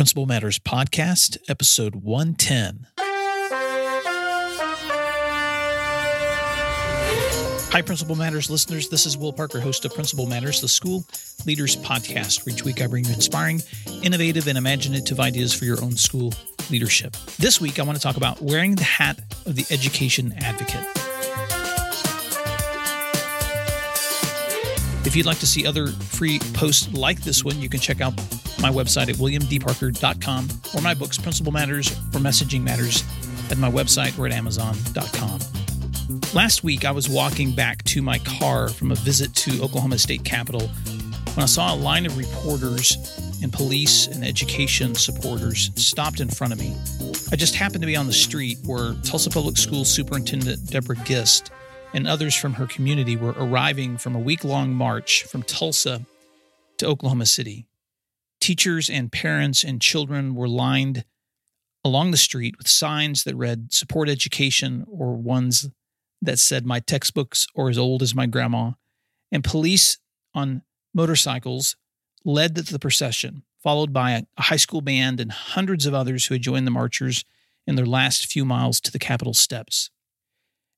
Principal Matters Podcast, episode 110. Hi, Principal Matters listeners. This is Will Parker, host of Principal Matters, the school leaders podcast. Each week I bring you inspiring, innovative, and imaginative ideas for your own school leadership. This week I want to talk about wearing the hat of the education advocate. If you'd like to see other free posts like this one, you can check out my website at williamdparker.com or my books, Principal Matters or Messaging Matters, at my website or at amazon.com. Last week, I was walking back to my car from a visit to Oklahoma State Capitol when I saw a line of reporters and police and education supporters stopped in front of me. I just happened to be on the street where Tulsa Public Schools Superintendent Deborah Gist and others from her community were arriving from a week long march from Tulsa to Oklahoma City. Teachers and parents and children were lined along the street with signs that read support education or ones that said my textbooks are as old as my grandma. And police on motorcycles led the procession, followed by a high school band and hundreds of others who had joined the marchers in their last few miles to the Capitol steps.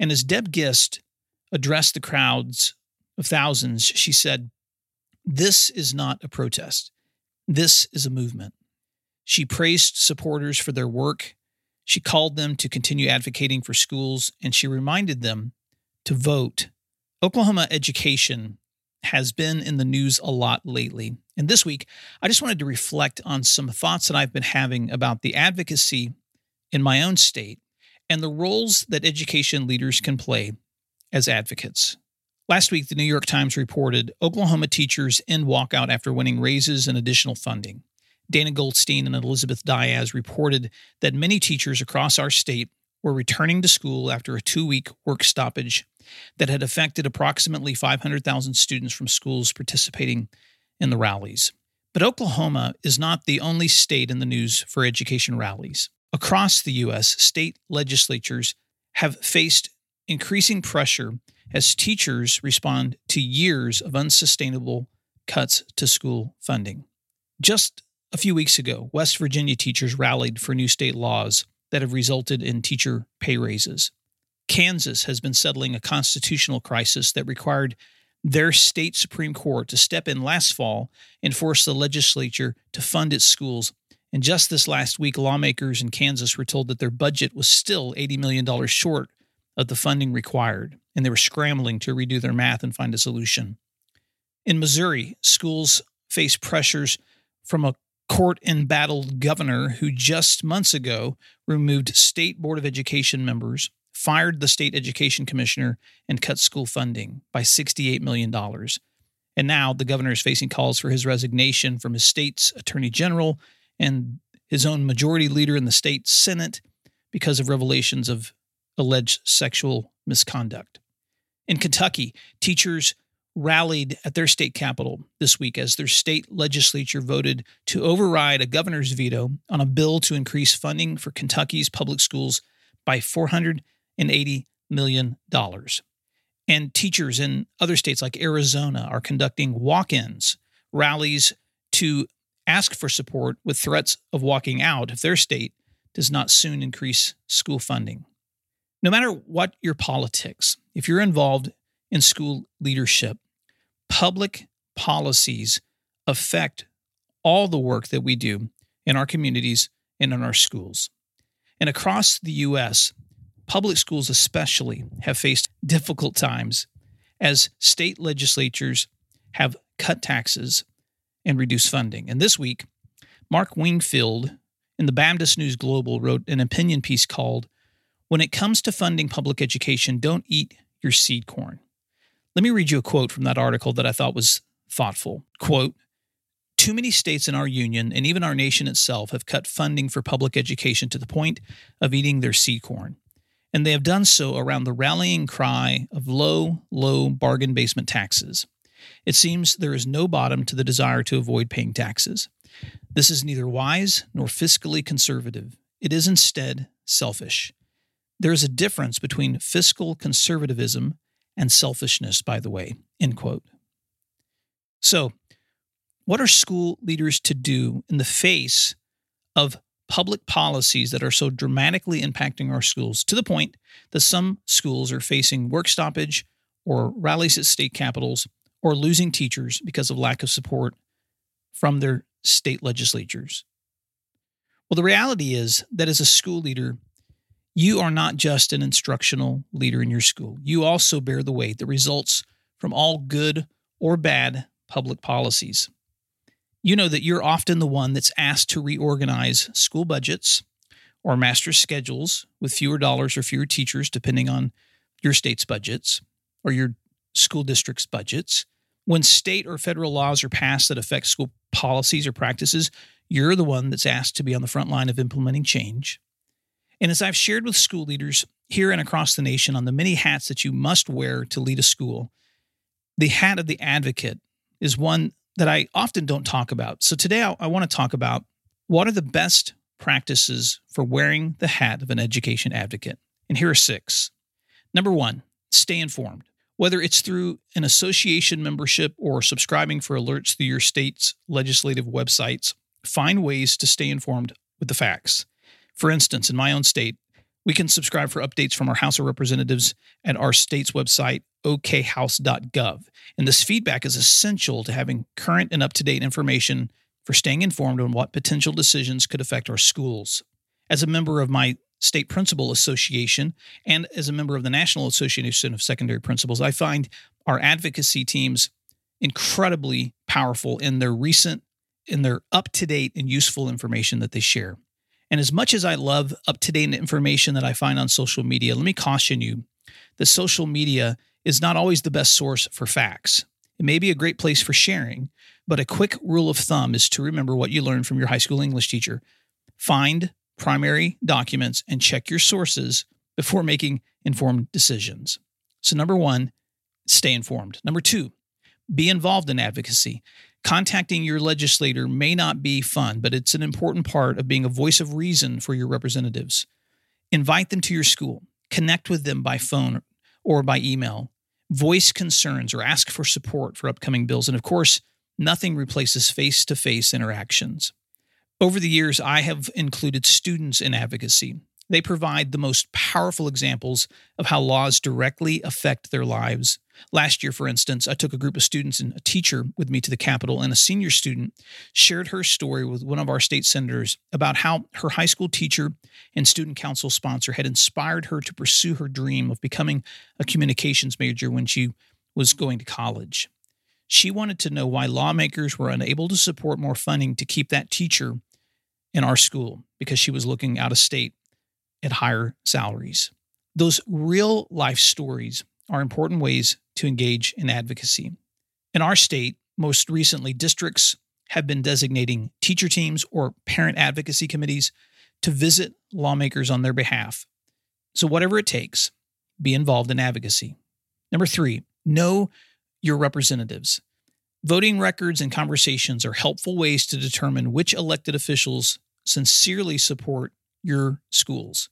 And as Deb Gist addressed the crowds of thousands, she said, This is not a protest. This is a movement. She praised supporters for their work. She called them to continue advocating for schools, and she reminded them to vote. Oklahoma education has been in the news a lot lately. And this week, I just wanted to reflect on some thoughts that I've been having about the advocacy in my own state and the roles that education leaders can play as advocates. Last week, the New York Times reported Oklahoma teachers end walkout after winning raises and additional funding. Dana Goldstein and Elizabeth Dias reported that many teachers across our state were returning to school after a two week work stoppage that had affected approximately 500,000 students from schools participating in the rallies. But Oklahoma is not the only state in the news for education rallies. Across the U.S., state legislatures have faced increasing pressure as teachers respond to years of unsustainable cuts to school funding. Just a few weeks ago, West Virginia teachers rallied for new state laws that have resulted in teacher pay raises. Kansas has been settling a constitutional crisis that required their state Supreme Court to step in last fall and force the legislature to fund its schools. And just this last week, lawmakers in Kansas were told that their budget was still $80 million short of the funding required, and they were scrambling to redo their math and find a solution. In Missouri, schools face pressures from a court embattled governor who just months ago removed state board of education members, fired the state education commissioner, and cut school funding by $68 million. And now the governor is facing calls for his resignation from his state's attorney general and his own majority leader in the state Senate because of revelations of alleged sexual misconduct. In Kentucky, teachers rallied at their state capital this week as their state legislature voted to override a governor's veto on a bill to increase funding for Kentucky's public schools by $480 million. And teachers in other states like Arizona are conducting walk ins, rallies to ask for support with threats of walking out if their state does not soon increase school funding no matter what your politics, if you're involved in school leadership, public policies affect all the work that we do in our communities and in our schools. And across the U.S., public schools especially have faced difficult times as state legislatures have cut taxes and reduced funding. And this week, Mark Wingfield in the Baptist News Global wrote an opinion piece called when it comes to funding public education, don't eat your seed corn. Let me read you a quote from that article that I thought was thoughtful. Quote, too many states in our union and even our nation itself have cut funding for public education to the point of eating their seed corn. And they have done so around the rallying cry of low, low bargain basement taxes. It seems there is no bottom to the desire to avoid paying taxes. This is neither wise nor fiscally conservative. It is instead selfish. There is a difference between fiscal conservatism and selfishness, by the way. End quote. So, what are school leaders to do in the face of public policies that are so dramatically impacting our schools to the point that some schools are facing work stoppage or rallies at state capitals or losing teachers because of lack of support from their state legislatures. Well, the reality is that as a school leader, you are not just an instructional leader in your school. You also bear the weight that results from all good or bad public policies. You know that you're often the one that's asked to reorganize school budgets or master schedules with fewer dollars or fewer teachers, depending on your state's budgets or your school district's budgets. When state or federal laws are passed that affect school policies or practices, you're the one that's asked to be on the front line of implementing change. And as I've shared with school leaders here and across the nation on the many hats that you must wear to lead a school, the hat of the advocate is one that I often don't talk about. So today I, I want to talk about what are the best practices for wearing the hat of an education advocate. And here are six. Number one, stay informed. Whether it's through an association membership or subscribing for alerts through your state's legislative websites, find ways to stay informed with the facts. For instance, in my own state, we can subscribe for updates from our House of Representatives at our state's website, okhouse.gov. And this feedback is essential to having current and up to date information for staying informed on what potential decisions could affect our schools. As a member of my state principal association and as a member of the National Association of Secondary Principals, I find our advocacy teams incredibly powerful in their recent, in their up to date and useful information that they share. And as much as I love up to date information that I find on social media, let me caution you that social media is not always the best source for facts. It may be a great place for sharing, but a quick rule of thumb is to remember what you learned from your high school English teacher. Find primary documents and check your sources before making informed decisions. So, number one, stay informed. Number two, be involved in advocacy. Contacting your legislator may not be fun, but it's an important part of being a voice of reason for your representatives. Invite them to your school, connect with them by phone or by email, voice concerns or ask for support for upcoming bills. And of course, nothing replaces face to face interactions. Over the years, I have included students in advocacy. They provide the most powerful examples of how laws directly affect their lives. Last year, for instance, I took a group of students and a teacher with me to the Capitol, and a senior student shared her story with one of our state senators about how her high school teacher and student council sponsor had inspired her to pursue her dream of becoming a communications major when she was going to college. She wanted to know why lawmakers were unable to support more funding to keep that teacher in our school because she was looking out of state at higher salaries. Those real life stories are important ways to engage in advocacy. In our state, most recently, districts have been designating teacher teams or parent advocacy committees to visit lawmakers on their behalf. So, whatever it takes, be involved in advocacy. Number three, know your representatives. Voting records and conversations are helpful ways to determine which elected officials sincerely support your schools.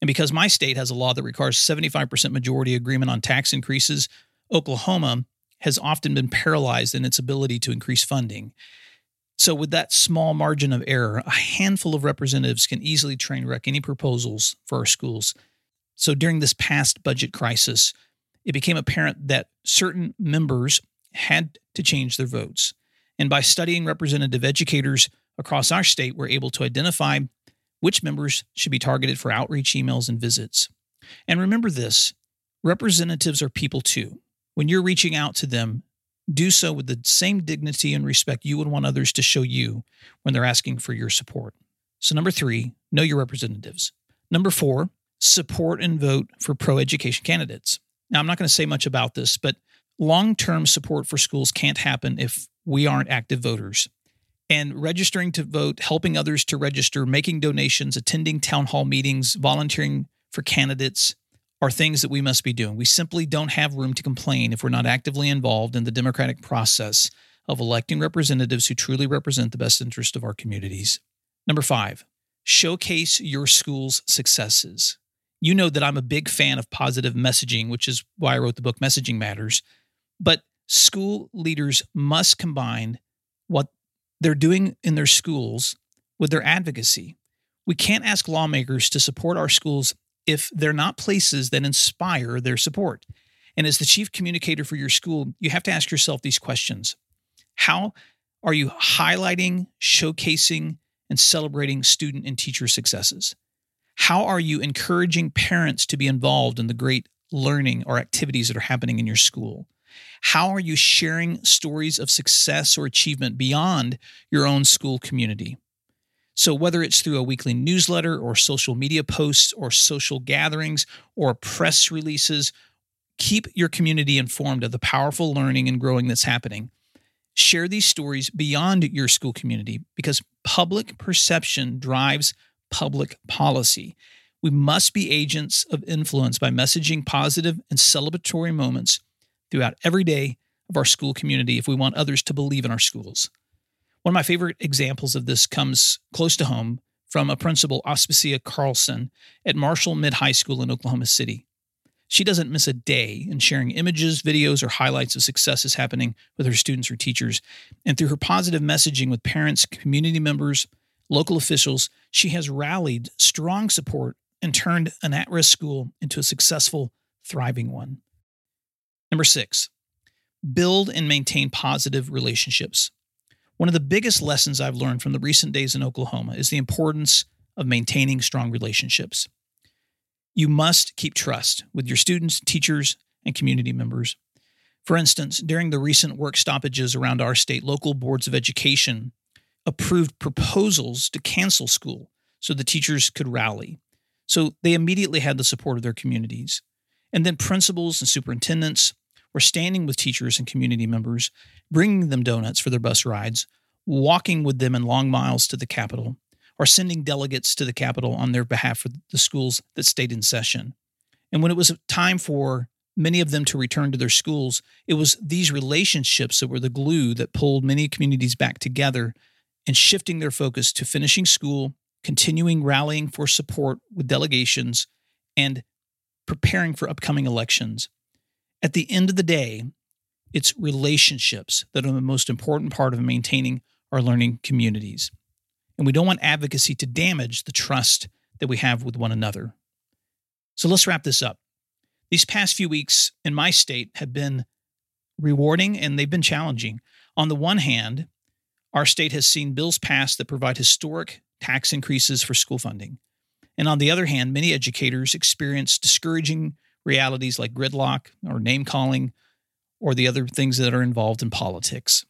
And because my state has a law that requires 75% majority agreement on tax increases, Oklahoma has often been paralyzed in its ability to increase funding. So, with that small margin of error, a handful of representatives can easily train wreck any proposals for our schools. So, during this past budget crisis, it became apparent that certain members had to change their votes. And by studying representative educators across our state, we're able to identify which members should be targeted for outreach emails and visits. And remember this representatives are people too. When you're reaching out to them, do so with the same dignity and respect you would want others to show you when they're asking for your support. So, number three, know your representatives. Number four, support and vote for pro education candidates. Now, I'm not going to say much about this, but long term support for schools can't happen if we aren't active voters and registering to vote, helping others to register, making donations, attending town hall meetings, volunteering for candidates are things that we must be doing. We simply don't have room to complain if we're not actively involved in the democratic process of electing representatives who truly represent the best interest of our communities. Number five, showcase your school's successes. You know that I'm a big fan of positive messaging, which is why I wrote the book Messaging Matters. But school leaders must combine what they're doing in their schools with their advocacy. We can't ask lawmakers to support our schools if they're not places that inspire their support. And as the chief communicator for your school, you have to ask yourself these questions How are you highlighting, showcasing, and celebrating student and teacher successes? How are you encouraging parents to be involved in the great learning or activities that are happening in your school? How are you sharing stories of success or achievement beyond your own school community? So, whether it's through a weekly newsletter or social media posts or social gatherings or press releases, keep your community informed of the powerful learning and growing that's happening. Share these stories beyond your school community because public perception drives public policy. We must be agents of influence by messaging positive and celebratory moments throughout every day of our school community if we want others to believe in our schools. One of my favorite examples of this comes close to home from a principal, Aspasia Carlson, at Marshall Mid High School in Oklahoma City. She doesn't miss a day in sharing images, videos, or highlights of successes happening with her students or teachers. And through her positive messaging with parents, community members, local officials, she has rallied strong support and turned an at risk school into a successful, thriving one. Number six, build and maintain positive relationships. One of the biggest lessons I've learned from the recent days in Oklahoma is the importance of maintaining strong relationships. You must keep trust with your students, teachers, and community members. For instance, during the recent work stoppages around our state, local boards of education approved proposals to cancel school so the teachers could rally. So they immediately had the support of their communities. And then principals and superintendents were standing with teachers and community members, bringing them donuts for their bus rides, walking with them in long miles to the Capitol, or sending delegates to the Capitol on their behalf for the schools that stayed in session. And when it was time for many of them to return to their schools, it was these relationships that were the glue that pulled many communities back together and shifting their focus to finishing school, continuing rallying for support with delegations, and preparing for upcoming elections. At the end of the day, it's relationships that are the most important part of maintaining our learning communities. And we don't want advocacy to damage the trust that we have with one another. So let's wrap this up. These past few weeks in my state have been rewarding and they've been challenging. On the one hand, our state has seen bills passed that provide historic tax increases for school funding. And on the other hand, many educators experience discouraging realities like gridlock or name calling or the other things that are involved in politics.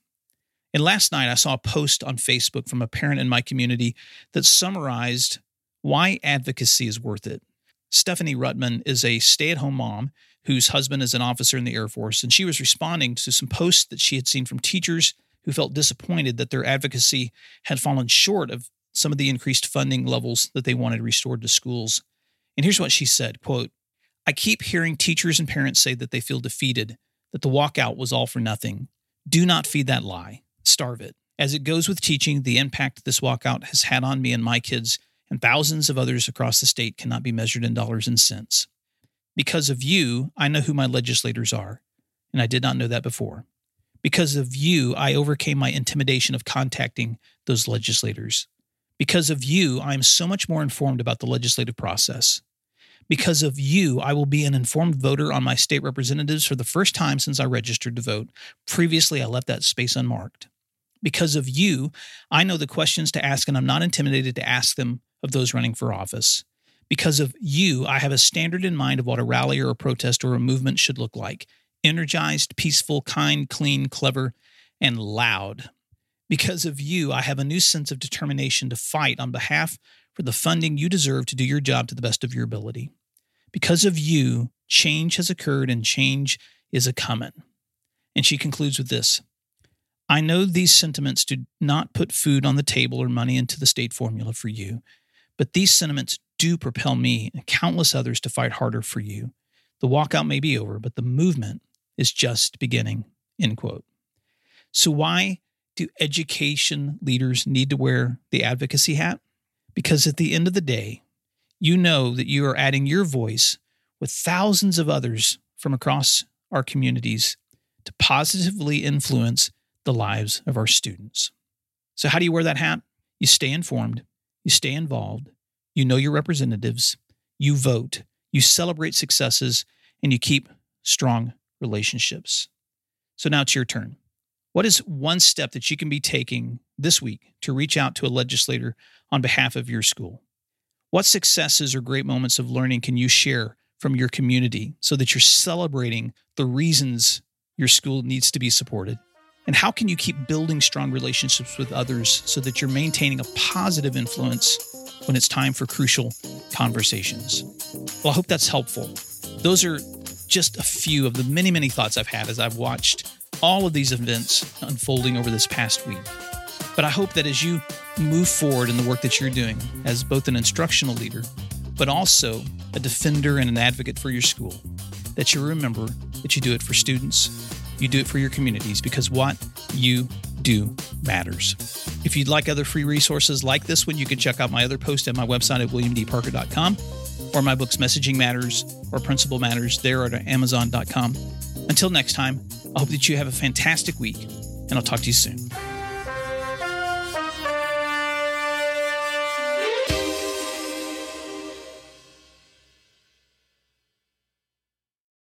And last night, I saw a post on Facebook from a parent in my community that summarized why advocacy is worth it. Stephanie Rutman is a stay at home mom whose husband is an officer in the Air Force, and she was responding to some posts that she had seen from teachers who felt disappointed that their advocacy had fallen short of some of the increased funding levels that they wanted restored to schools. And here's what she said quote, I keep hearing teachers and parents say that they feel defeated, that the walkout was all for nothing. Do not feed that lie. Starve it. As it goes with teaching, the impact this walkout has had on me and my kids and thousands of others across the state cannot be measured in dollars and cents. Because of you, I know who my legislators are, and I did not know that before. Because of you, I overcame my intimidation of contacting those legislators. Because of you, I am so much more informed about the legislative process. Because of you, I will be an informed voter on my state representatives for the first time since I registered to vote. Previously, I left that space unmarked. Because of you, I know the questions to ask, and I'm not intimidated to ask them of those running for office. Because of you, I have a standard in mind of what a rally or a protest or a movement should look like energized, peaceful, kind, clean, clever, and loud. Because of you, I have a new sense of determination to fight on behalf for the funding you deserve to do your job to the best of your ability. Because of you, change has occurred and change is a coming. And she concludes with this I know these sentiments do not put food on the table or money into the state formula for you, but these sentiments do propel me and countless others to fight harder for you. The walkout may be over, but the movement is just beginning. End quote. So, why do education leaders need to wear the advocacy hat? Because at the end of the day, you know that you are adding your voice with thousands of others from across our communities to positively influence the lives of our students. So, how do you wear that hat? you stay informed, you stay involved, you know your representatives, you vote, you celebrate successes, and you keep strong relationships. So now it's your turn. What is one step that you can be taking this week to reach out to a legislator on behalf of your school? What successes or great moments of learning can you share from your community so that you're celebrating the reasons your school needs to be supported? And how can you keep building strong relationships with others so that you're maintaining a positive influence when it's time for crucial conversations? Well, I hope that's helpful. Those are just a few of the many, many thoughts I've had as I've watched all of these events unfolding over this past week. But I hope that as you move forward in the work that you're doing as both an instructional leader, but also a defender and an advocate for your school, that you remember that you do it for students, you do it for your communities, because what you do matters. If you'd like other free resources like this one, you can check out my other post at my website at williamdparker.com or my books Messaging Matters or Principal Matters there at amazon.com. Until next time, I hope that you have a fantastic week, and I'll talk to you soon.